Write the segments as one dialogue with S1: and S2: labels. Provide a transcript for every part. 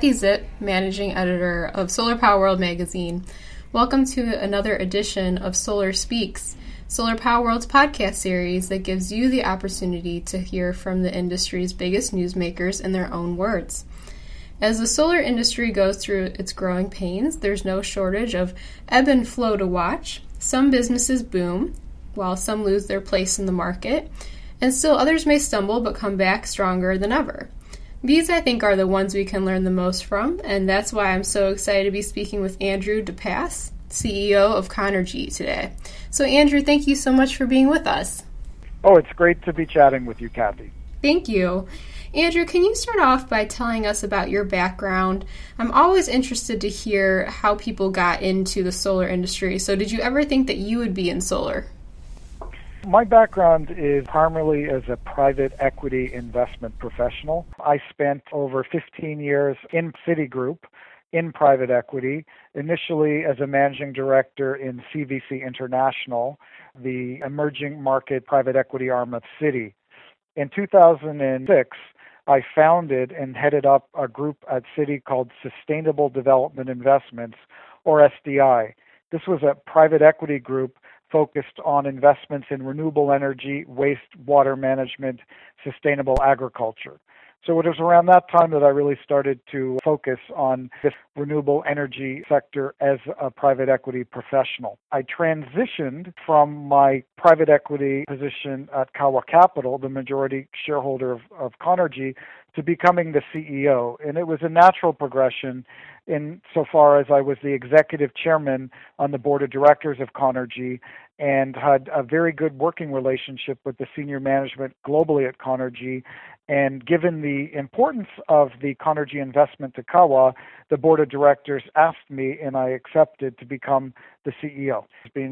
S1: Kathy Zipp, managing editor of Solar Power World magazine. Welcome to another edition of Solar Speaks, Solar Power World's podcast series that gives you the opportunity to hear from the industry's biggest newsmakers in their own words. As the solar industry goes through its growing pains, there's no shortage of ebb and flow to watch. Some businesses boom, while some lose their place in the market, and still others may stumble but come back stronger than ever. These, I think, are the ones we can learn the most from, and that's why I'm so excited to be speaking with Andrew DePass, CEO of Conergy, today. So, Andrew, thank you so much for being with us.
S2: Oh, it's great to be chatting with you, Kathy.
S1: Thank you. Andrew, can you start off by telling us about your background? I'm always interested to hear how people got into the solar industry. So, did you ever think that you would be in solar?
S2: My background is primarily as a private equity investment professional. I spent over 15 years in Citigroup in private equity, initially as a managing director in CVC International, the emerging market private equity arm of Citi. In 2006, I founded and headed up a group at Citi called Sustainable Development Investments, or SDI. This was a private equity group focused on investments in renewable energy, wastewater management, sustainable agriculture. So it was around that time that I really started to focus on this renewable energy sector as a private equity professional. I transitioned from my private equity position at Kawa Capital, the majority shareholder of, of Conergy, to becoming the CEO. And it was a natural progression in so far as I was the executive chairman on the board of directors of Conergy and had a very good working relationship with the senior management globally at Conergy. And given the importance of the Conergy investment to Kawa, the board of directors asked me and I accepted to become the CEO.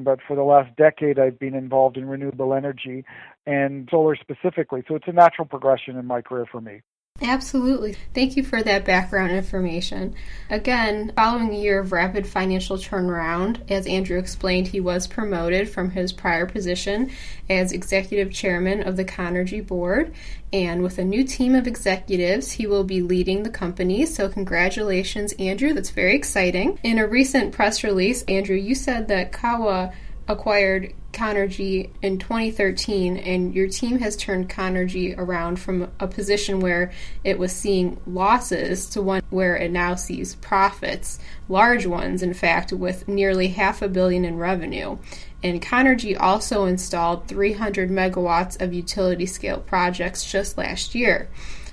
S2: But for the last decade, I've been involved in renewable energy and solar specifically. So it's a natural progression in my career for me.
S1: Absolutely. Thank you for that background information. Again, following a year of rapid financial turnaround, as Andrew explained, he was promoted from his prior position as executive chairman of the Conergy board. And with a new team of executives, he will be leading the company. So, congratulations, Andrew. That's very exciting. In a recent press release, Andrew, you said that Kawa acquired Conergy in 2013, and your team has turned Conergy around from a position where it was seeing losses to one where it now sees profits, large ones, in fact, with nearly half a billion in revenue. And Conergy also installed 300 megawatts of utility scale projects just last year.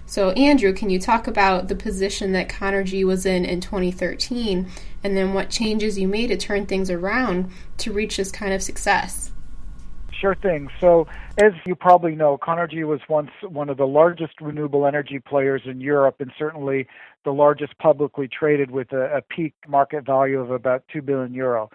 S1: So, Andrew, can you talk about the position that Conergy was in in 2013 and then what changes you made to turn things around to reach this kind of success?
S2: Sure thing. So, as you probably know, Conergy was once one of the largest renewable energy players in Europe and certainly the largest publicly traded with a, a peak market value of about 2 billion euro.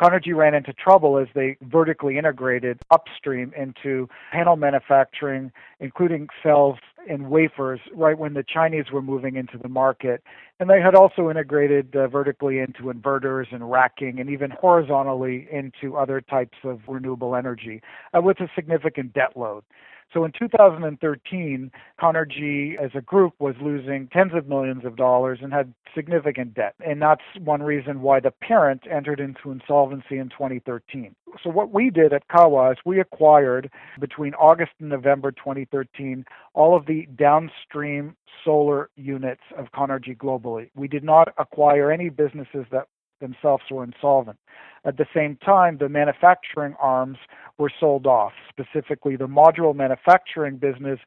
S2: Conergy ran into trouble as they vertically integrated upstream into panel manufacturing, including cells and wafers, right when the Chinese were moving into the market. And they had also integrated uh, vertically into inverters and racking and even horizontally into other types of renewable energy uh, with a significant debt load. So in 2013, Conergy as a group was losing tens of millions of dollars and had significant debt. And that's one reason why the parent entered into insolvency in 2013. So what we did at Kawa is we acquired between August and November 2013 all of the downstream solar units of Conergy globally. We did not acquire any businesses that themselves were insolvent. At the same time, the manufacturing arms were sold off, specifically the module manufacturing business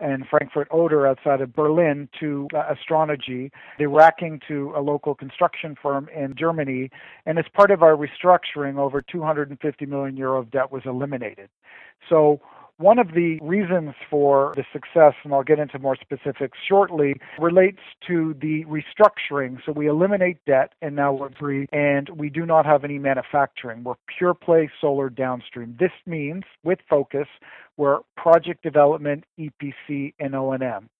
S2: in Frankfurt Oder outside of Berlin to uh, Astronergy, the racking to a local construction firm in Germany. And as part of our restructuring, over 250 million euro of debt was eliminated. So one of the reasons for the success, and I'll get into more specifics shortly, relates to the restructuring. So we eliminate debt and now we're free and we do not have any manufacturing. We're pure play solar downstream. This means with focus, we're project development, EPC, and O&M.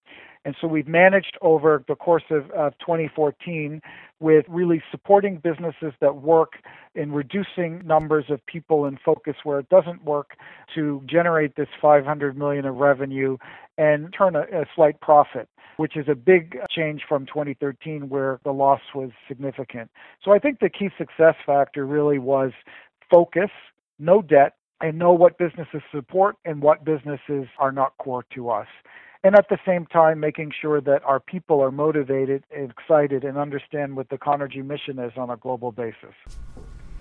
S2: And so we've managed over the course of, of 2014 with really supporting businesses that work in reducing numbers of people in focus where it doesn't work to generate this 500 million of revenue and turn a, a slight profit which is a big change from 2013 where the loss was significant. So I think the key success factor really was focus, no debt, and know what businesses support and what businesses are not core to us and at the same time making sure that our people are motivated and excited and understand what the Conergy mission is on a global basis.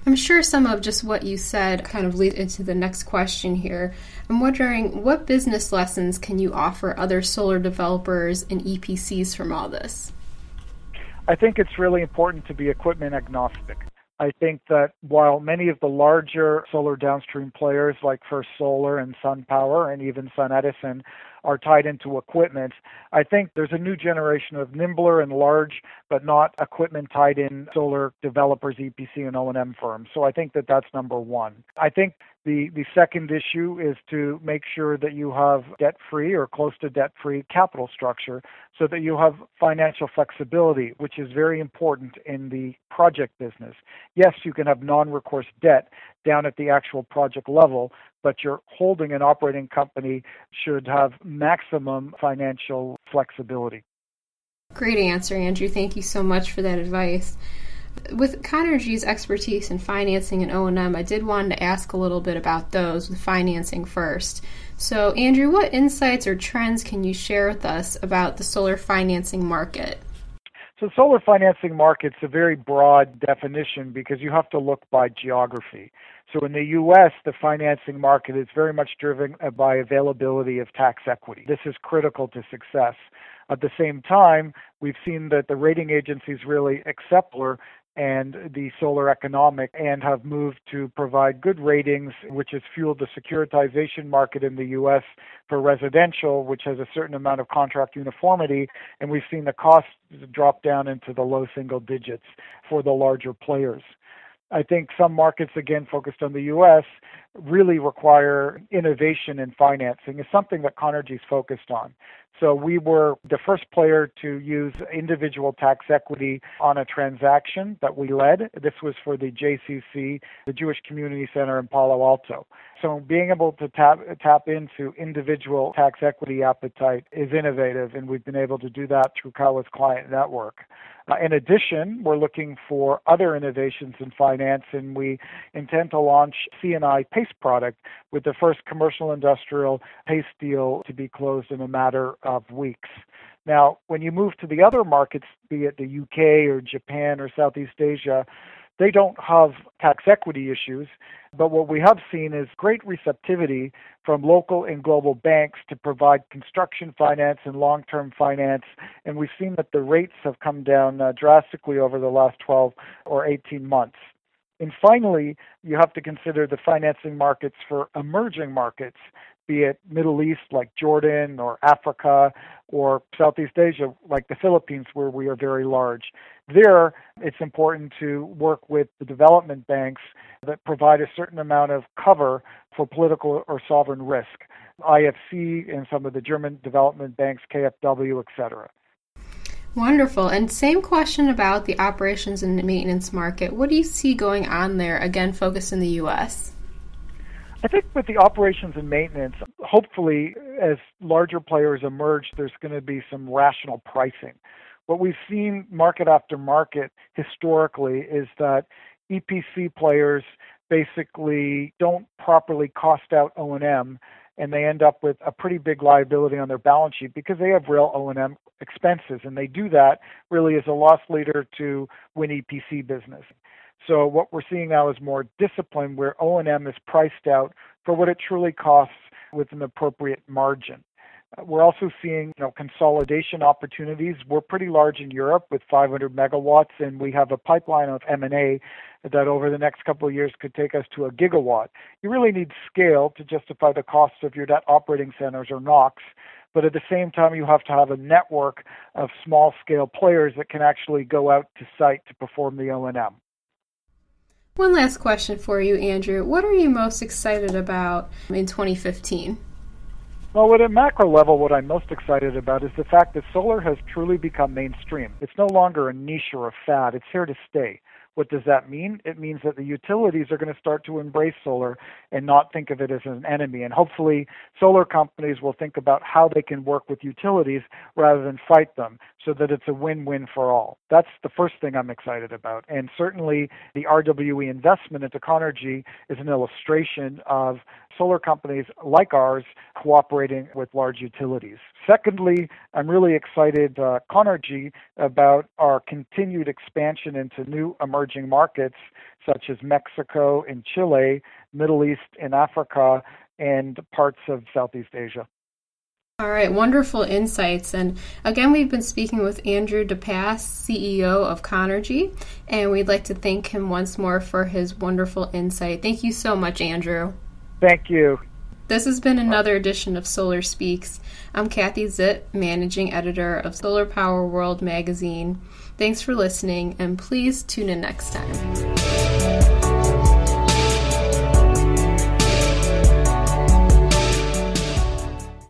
S1: I'm sure some of just what you said kind of leads into the next question here. I'm wondering what business lessons can you offer other solar developers and EPCs from all this?
S2: I think it's really important to be equipment agnostic. I think that while many of the larger solar downstream players like First Solar and SunPower and even SunEdison are tied into equipment. I think there's a new generation of nimbler and large, but not equipment tied in solar developers, EPC and O&M firms. So I think that that's number one. I think the, the second issue is to make sure that you have debt free or close to debt free capital structure so that you have financial flexibility, which is very important in the project business. Yes, you can have non recourse debt down at the actual project level, but your holding and operating company should have maximum financial flexibility.
S1: Great answer, Andrew. Thank you so much for that advice. With Conergy's expertise in financing and O&M, I did want to ask a little bit about those with financing first. So, Andrew, what insights or trends can you share with us about the solar financing market?
S2: So, solar financing market's a very broad definition because you have to look by geography. So, in the U.S., the financing market is very much driven uh, by availability of tax equity. This is critical to success. At the same time, we've seen that the rating agencies really accept and the solar economic and have moved to provide good ratings, which has fueled the securitization market in the U.S. for residential, which has a certain amount of contract uniformity. And we've seen the costs drop down into the low single digits for the larger players. I think some markets, again, focused on the U.S., really require innovation in financing, is something that Conergy's focused on. So we were the first player to use individual tax equity on a transaction that we led. This was for the JCC, the Jewish Community Center in Palo Alto. So being able to tap tap into individual tax equity appetite is innovative, and we've been able to do that through Kawa's client network. Uh, in addition, we're looking for other innovations in finance, and we intend to launch C&I PACE product with the first commercial industrial PACE deal to be closed in a matter of weeks. Now, when you move to the other markets, be it the UK or Japan or Southeast Asia, they don't have tax equity issues, but what we have seen is great receptivity from local and global banks to provide construction finance and long term finance. And we've seen that the rates have come down uh, drastically over the last 12 or 18 months. And finally, you have to consider the financing markets for emerging markets be it Middle East like Jordan or Africa or Southeast Asia like the Philippines, where we are very large. There, it's important to work with the development banks that provide a certain amount of cover for political or sovereign risk. IFC and some of the German development banks, KfW, etc.
S1: Wonderful. And same question about the operations and maintenance market. What do you see going on there, again, focused in the U.S.?
S2: I think with the operations and maintenance, hopefully, as larger players emerge, there's going to be some rational pricing. What we've seen market after market historically is that EPC players basically don't properly cost out O&M and they end up with a pretty big liability on their balance sheet because they have real O&M expenses and they do that really as a loss leader to win EPC business. So what we're seeing now is more discipline where O&M is priced out for what it truly costs with an appropriate margin. We're also seeing you know, consolidation opportunities. We're pretty large in Europe with 500 megawatts, and we have a pipeline of M&A that over the next couple of years could take us to a gigawatt. You really need scale to justify the costs of your net operating centers or NOCs, but at the same time, you have to have a network of small scale players that can actually go out to site to perform the O&M.
S1: One last question for you, Andrew. What are you most excited about in 2015?
S2: Well, at a macro level, what I'm most excited about is the fact that solar has truly become mainstream. It's no longer a niche or a fad, it's here to stay. What does that mean? It means that the utilities are going to start to embrace solar and not think of it as an enemy. And hopefully, solar companies will think about how they can work with utilities rather than fight them so that it's a win win for all. That's the first thing I'm excited about. And certainly, the RWE investment into Conergy is an illustration of solar companies like ours cooperating with large utilities. Secondly, I'm really excited, uh, Conergy, about our continued expansion into new emerging markets such as Mexico and Chile, Middle East and Africa, and parts of Southeast Asia.
S1: All right, wonderful insights. And again, we've been speaking with Andrew DePass, CEO of Conergy, and we'd like to thank him once more for his wonderful insight. Thank you so much, Andrew.
S2: Thank you.
S1: This has been another edition of Solar Speaks. I'm Kathy Zipp, managing editor of Solar Power World magazine. Thanks for listening, and please tune in next time.